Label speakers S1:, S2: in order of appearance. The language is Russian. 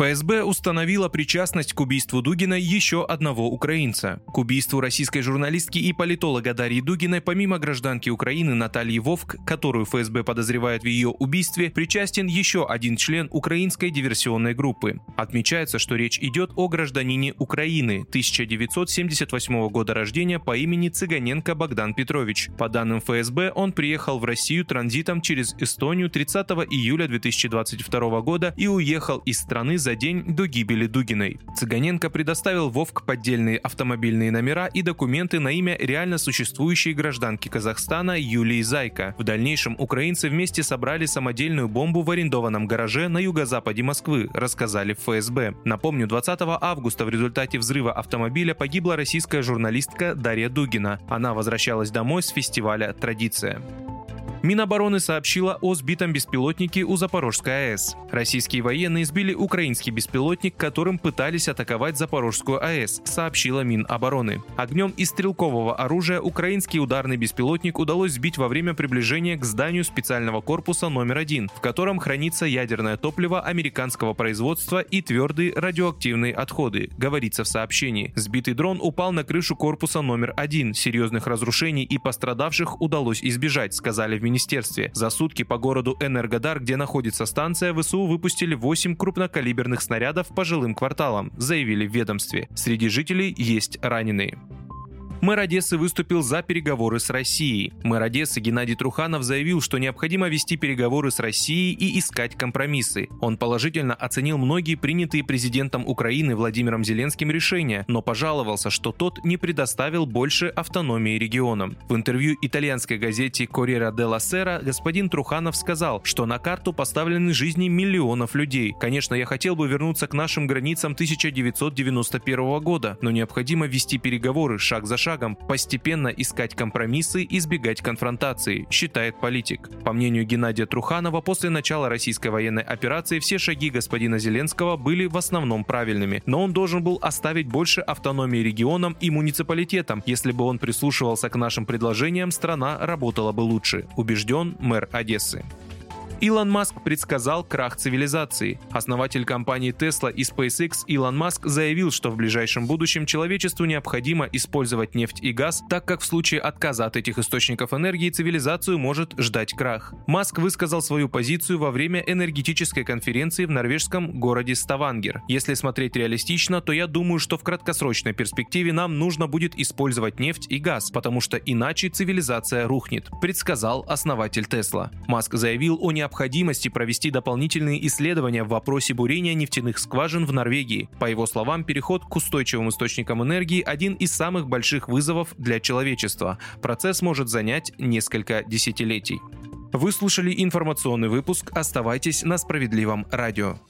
S1: ФСБ установила причастность к убийству Дугина еще одного украинца. К убийству российской журналистки и политолога Дарьи Дугиной помимо гражданки Украины Натальи Вовк, которую ФСБ подозревает в ее убийстве, причастен еще один член украинской диверсионной группы. Отмечается, что речь идет о гражданине Украины 1978 года рождения по имени Цыганенко Богдан Петрович. По данным ФСБ, он приехал в Россию транзитом через Эстонию 30 июля 2022 года и уехал из страны за день до гибели Дугиной. Цыганенко предоставил Вовк поддельные автомобильные номера и документы на имя реально существующей гражданки Казахстана Юлии Зайка. В дальнейшем украинцы вместе собрали самодельную бомбу в арендованном гараже на юго-западе Москвы, рассказали в ФСБ. Напомню, 20 августа в результате взрыва автомобиля погибла российская журналистка Дарья Дугина. Она возвращалась домой с фестиваля «Традиция». Минобороны сообщила о сбитом беспилотнике у Запорожской АЭС. Российские военные сбили украинский беспилотник, которым пытались атаковать Запорожскую АЭС, сообщила Минобороны. Огнем из стрелкового оружия украинский ударный беспилотник удалось сбить во время приближения к зданию специального корпуса номер один, в котором хранится ядерное топливо американского производства и твердые радиоактивные отходы, говорится в сообщении. Сбитый дрон упал на крышу корпуса номер один. Серьезных разрушений и пострадавших удалось избежать, сказали в министерстве. За сутки по городу Энергодар, где находится станция, ВСУ выпустили 8 крупнокалиберных снарядов по жилым кварталам, заявили в ведомстве. Среди жителей есть раненые. Мэр Одессы выступил за переговоры с Россией. Мэр Одессы Геннадий Труханов заявил, что необходимо вести переговоры с Россией и искать компромиссы. Он положительно оценил многие принятые президентом Украины Владимиром Зеленским решения, но пожаловался, что тот не предоставил больше автономии регионам. В интервью итальянской газете Corriere della Sera господин Труханов сказал, что на карту поставлены жизни миллионов людей. Конечно, я хотел бы вернуться к нашим границам 1991 года, но необходимо вести переговоры шаг за шагом шагом постепенно искать компромиссы и избегать конфронтации, считает политик. По мнению Геннадия Труханова, после начала российской военной операции все шаги господина Зеленского были в основном правильными, но он должен был оставить больше автономии регионам и муниципалитетам. Если бы он прислушивался к нашим предложениям, страна работала бы лучше, убежден мэр Одессы. Илон Маск предсказал крах цивилизации. Основатель компании Tesla и SpaceX Илон Маск заявил, что в ближайшем будущем человечеству необходимо использовать нефть и газ, так как в случае отказа от этих источников энергии цивилизацию может ждать крах. Маск высказал свою позицию во время энергетической конференции в норвежском городе Ставангер. Если смотреть реалистично, то я думаю, что в краткосрочной перспективе нам нужно будет использовать нефть и газ, потому что иначе цивилизация рухнет, предсказал основатель Тесла. Маск заявил о необходимости необходимости провести дополнительные исследования в вопросе бурения нефтяных скважин в Норвегии. По его словам, переход к устойчивым источникам энергии – один из самых больших вызовов для человечества. Процесс может занять несколько десятилетий. Вы слушали информационный выпуск. Оставайтесь на справедливом радио.